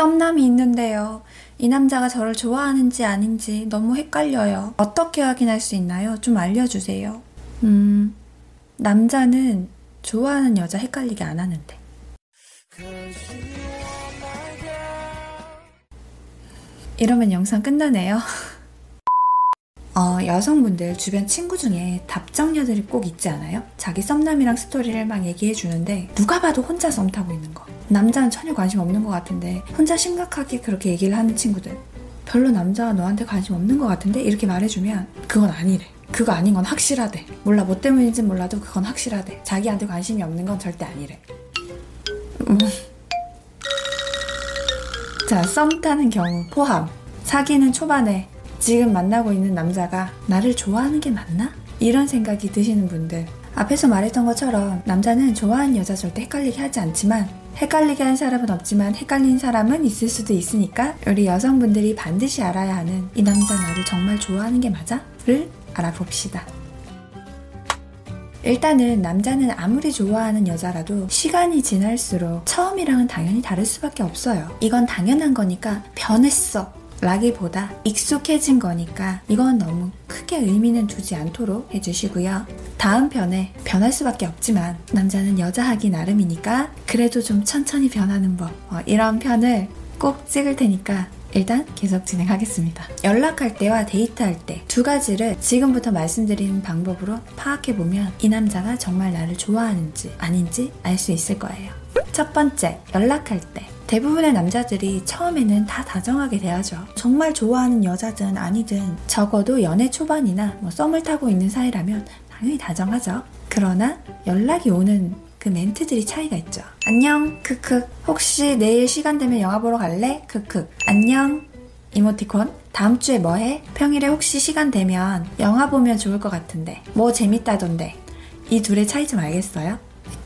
썸남이 있는데요. 이 남자가 저를 좋아하는지 아닌지 너무 헷갈려요. 어떻게 확인할 수 있나요? 좀 알려주세요. 음, 남자는 좋아하는 여자 헷갈리게 안 하는데. 이러면 영상 끝나네요. 어, 여성분들 주변 친구 중에 답장녀들이 꼭 있지 않아요? 자기 썸남이랑 스토리를 막 얘기해 주는데 누가 봐도 혼자 썸 타고 있는 거. 남자는 전혀 관심 없는 것 같은데 혼자 심각하게 그렇게 얘기를 하는 친구들. 별로 남자가 너한테 관심 없는 것 같은데 이렇게 말해주면 그건 아니래. 그거 아닌 건 확실하대. 몰라 뭐 때문인지 몰라도 그건 확실하대. 자기한테 관심이 없는 건 절대 아니래. 음. 자, 썸 타는 경우 포함. 사귀는 초반에 지금 만나고 있는 남자가 나를 좋아하는 게 맞나? 이런 생각이 드시는 분들. 앞에서 말했던 것처럼 남자는 좋아하는 여자 절대 헷갈리게 하지 않지만 헷갈리게 한 사람은 없지만 헷갈린 사람은 있을 수도 있으니까 우리 여성분들이 반드시 알아야 하는 이 남자 나를 정말 좋아하는 게 맞아? 를 알아봅시다. 일단은 남자는 아무리 좋아하는 여자라도 시간이 지날수록 처음이랑은 당연히 다를 수밖에 없어요. 이건 당연한 거니까 변했어. 라기보다 익숙해진 거니까 이건 너무 크게 의미는 두지 않도록 해주시고요. 다음 편에 변할 수밖에 없지만 남자는 여자 하기 나름이니까 그래도 좀 천천히 변하는 법 어, 이런 편을 꼭 찍을 테니까 일단 계속 진행하겠습니다. 연락할 때와 데이트할 때 두 가지를 지금부터 말씀드리는 방법으로 파악해보면 이 남자가 정말 나를 좋아하는지 아닌지 알 수 있을 거예요. 첫 번째, 연락할 때. 대부분의 남자들이 처음에는 다 다정하게 대하죠. 정말 좋아하는 여자든 아니든 적어도 연애 초반이나 뭐 썸을 타고 있는 사이라면 당연히 다정하죠. 그러나 연락이 오는 그 멘트들이 차이가 있죠. 안녕, 크크. 혹시 내일 시간 되면 영화 보러 갈래? 크크. 안녕, 이모티콘. 다음 주에 뭐 해? 평일에 혹시 시간 되면 영화 보면 좋을 것 같은데. 뭐 재밌다던데. 이 둘의 차이 좀 알겠어요?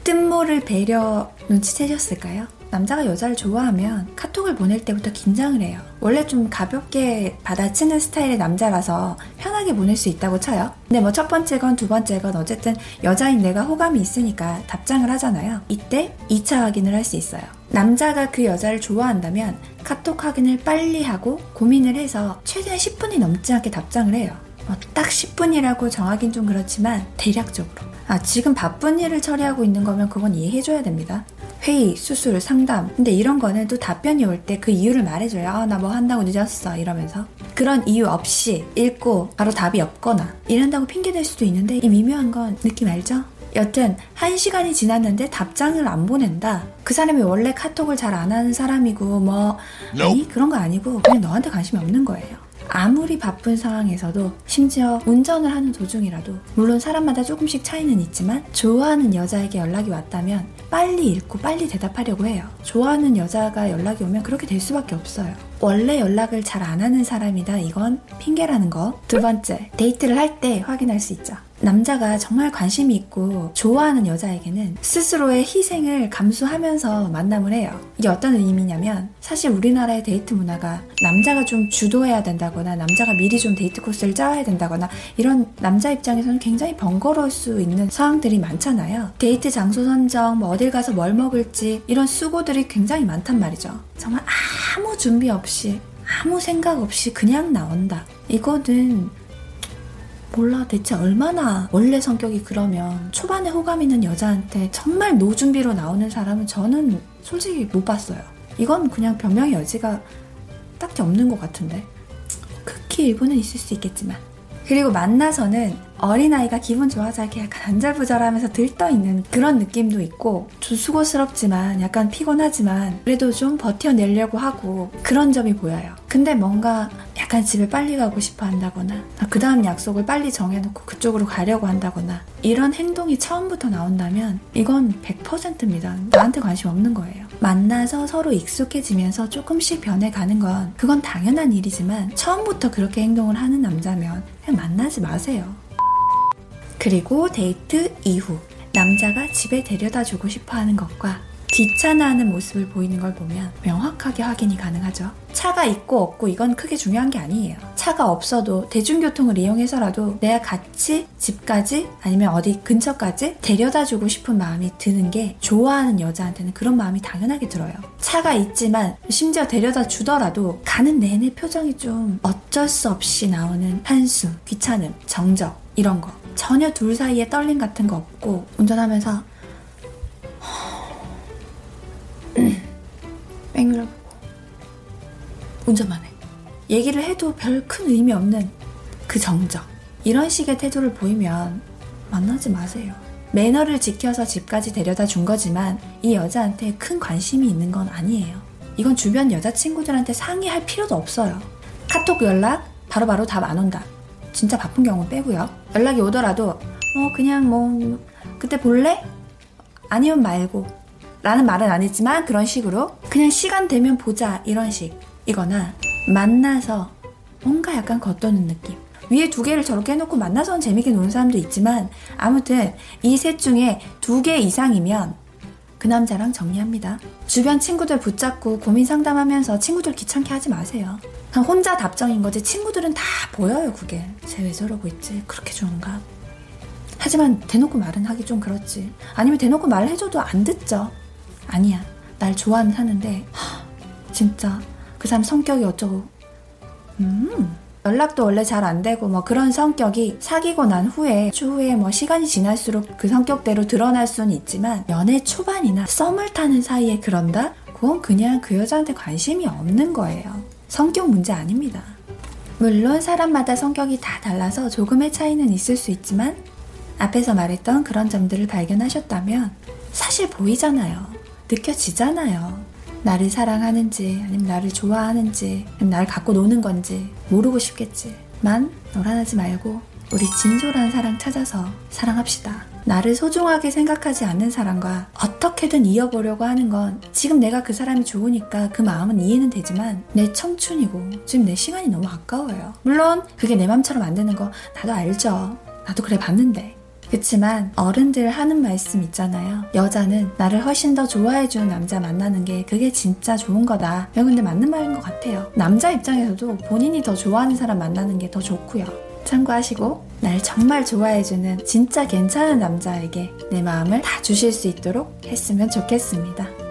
뜻모를 배려 눈치채셨을까요? 남자가 여자를 좋아하면 카톡을 보낼 때부터 긴장을 해요. 원래 좀 가볍게 받아치는 스타일의 남자라서 편하게 보낼 수 있다고 쳐요. 근데 뭐 첫 번째 건 두 번째 건 어쨌든 여자인 내가 호감이 있으니까 답장을 하잖아요. 이때 2차 확인을 할 수 있어요. 남자가 그 여자를 좋아한다면 카톡 확인을 빨리 하고 고민을 해서 최대한 10분이 넘지 않게 답장을 해요. 뭐딱 10분이라고 정하긴 좀 그렇지만 대략적으로. 아, 지금 바쁜 일을 처리하고 있는 거면 그건 이해해줘야 됩니다. 회의, 수술, 상담. 근데 이런 거는 또 답변이 올 때 그 이유를 말해줘요. 아, 나 뭐 한다고 늦었어. 이러면서. 그런 이유 없이 읽고 바로 답이 없거나 이런다고 핑계댈 수도 있는데 이 미묘한 건 느낌 알죠? 여튼 한 시간이 지났는데 답장을 안 보낸다. 그 사람이 원래 카톡을 잘 안 하는 사람이고 뭐 아니 그런 거 아니고 그냥 너한테 관심이 없는 거예요. 아무리 바쁜 상황에서도 심지어 운전을 하는 도중이라도 물론 사람마다 조금씩 차이는 있지만 좋아하는 여자에게 연락이 왔다면 빨리 읽고 빨리 대답하려고 해요. 좋아하는 여자가 연락이 오면 그렇게 될 수밖에 없어요. 원래 연락을 잘 안 하는 사람이다 이건 핑계라는 거. 두 번째, 데이트를 할 때 확인할 수 있죠. 남자가 정말 관심이 있고 좋아하는 여자에게는 스스로의 희생을 감수하면서 만남을 해요. 이게 어떤 의미냐면 사실 우리나라의 데이트 문화가 남자가 좀 주도해야 된다거나 남자가 미리 좀 데이트 코스를 짜야 된다거나 이런 남자 입장에서는 굉장히 번거로울 수 있는 상황들이 많잖아요. 데이트 장소 선정, 뭐 어딜 가서 뭘 먹을지 이런 수고들이 굉장히 많단 말이죠. 정말 아무 준비 없이 아무 생각 없이 그냥 나온다. 이거는 몰라 대체 얼마나 원래 성격이 그러면 초반에 호감 있는 여자한테 정말 노준비로 나오는 사람은 저는 솔직히 못 봤어요. 이건 그냥 변명의 여지가 딱히 없는 것 같은데. 극히 일부는 있을 수 있겠지만. 그리고 만나서는 어린아이가 기분 좋아서 이렇게 약간 안절부절하면서 들떠있는 그런 느낌도 있고 좀 수고스럽지만 약간 피곤하지만 그래도 좀 버텨내려고 하고 그런 점이 보여요. 근데 뭔가 약간 집에 빨리 가고 싶어 한다거나 그 다음 약속을 빨리 정해놓고 그쪽으로 가려고 한다거나 이런 행동이 처음부터 나온다면 이건 100%입니다. 나한테 관심 없는 거예요. 만나서 서로 익숙해지면서 조금씩 변해가는 건 그건 당연한 일이지만 처음부터 그렇게 행동을 하는 남자면 그냥 만나지 마세요. 그리고 데이트 이후 남자가 집에 데려다 주고 싶어 하는 것과 귀찮아하는 모습을 보이는 걸 보면 명확하게 확인이 가능하죠. 차가 있고 없고 이건 크게 중요한 게 아니에요. 차가 없어도 대중교통을 이용해서라도 내가 같이 집까지 아니면 어디 근처까지 데려다 주고 싶은 마음이 드는 게 좋아하는 여자한테는 그런 마음이 당연하게 들어요. 차가 있지만 심지어 데려다 주더라도 가는 내내 표정이 좀 어쩔 수 없이 나오는 한숨, 귀찮음, 정적 이런 거. 전혀 둘 사이에 떨림 같은 거 없고 운전하면서 뺑글고 운전만 해. 얘기를 해도 별 큰 의미 없는 그 정적. 이런 식의 태도를 보이면 만나지 마세요. 매너를 지켜서 집까지 데려다 준 거지만 이 여자한테 큰 관심이 있는 건 아니에요. 이건 주변 여자친구들한테 상의할 필요도 없어요. 카톡 연락 바로바로 답 안 온다. 진짜 바쁜 경우 빼고요. 연락이 오더라도 어 그냥 뭐 그때 볼래? 아니면 말고. 라는 말은 아니지만 그런 식으로 그냥 시간 되면 보자 이런 식. 이거나 만나서 뭔가 약간 겉도는 느낌. 위에 두 개를 저렇게 해놓고 만나서는 재밌게 노는 사람도 있지만 아무튼 이 셋 중에 두 개 이상이면 그 남자랑 정리합니다. 주변 친구들 붙잡고 고민 상담하면서 친구들 귀찮게 하지 마세요. 그냥 혼자 답정인 거지 친구들은 다 보여요 그게. 쟤 왜 저러고 있지? 그렇게 좋은가? 하지만 대놓고 말은 하기 좀 그렇지. 아니면 대놓고 말해줘도 안 듣죠. 아니야. 날 좋아는 하는데 하, 진짜 그 사람 성격이 어쩌고 음 연락도 원래 잘 안 되고 뭐 그런 성격이 사귀고 난 후에 추후에 뭐 시간이 지날수록 그 성격대로 드러날 수는 있지만 연애 초반이나 썸을 타는 사이에 그런다? 그건 그냥 그 여자한테 관심이 없는 거예요. 성격 문제 아닙니다. 물론 사람마다 성격이 다 달라서 조금의 차이는 있을 수 있지만 앞에서 말했던 그런 점들을 발견하셨다면 사실 보이잖아요. 느껴지잖아요. 나를 사랑하는지, 아니면 나를 좋아하는지, 아니면 나를 갖고 노는 건지 모르고 싶겠지만 노란하지 말고 우리 진솔한 사랑 찾아서 사랑합시다. 나를 소중하게 생각하지 않는 사람과 어떻게든 이어보려고 하는 건 지금 내가 그 사람이 좋으니까 그 마음은 이해는 되지만 내 청춘이고 지금 내 시간이 너무 아까워요. 물론 그게 내 맘처럼 안 되는 거 나도 알죠. 나도 그래 봤는데 그치만 어른들 하는 말씀 있잖아요. 여자는 나를 훨씬 더 좋아해주는 남자 만나는 게 그게 진짜 좋은 거다. 근데 맞는 말인 것 같아요. 남자 입장에서도 본인이 더 좋아하는 사람 만나는 게 더 좋고요. 참고하시고 날 정말 좋아해주는 진짜 괜찮은 남자에게 내 마음을 다 주실 수 있도록 했으면 좋겠습니다.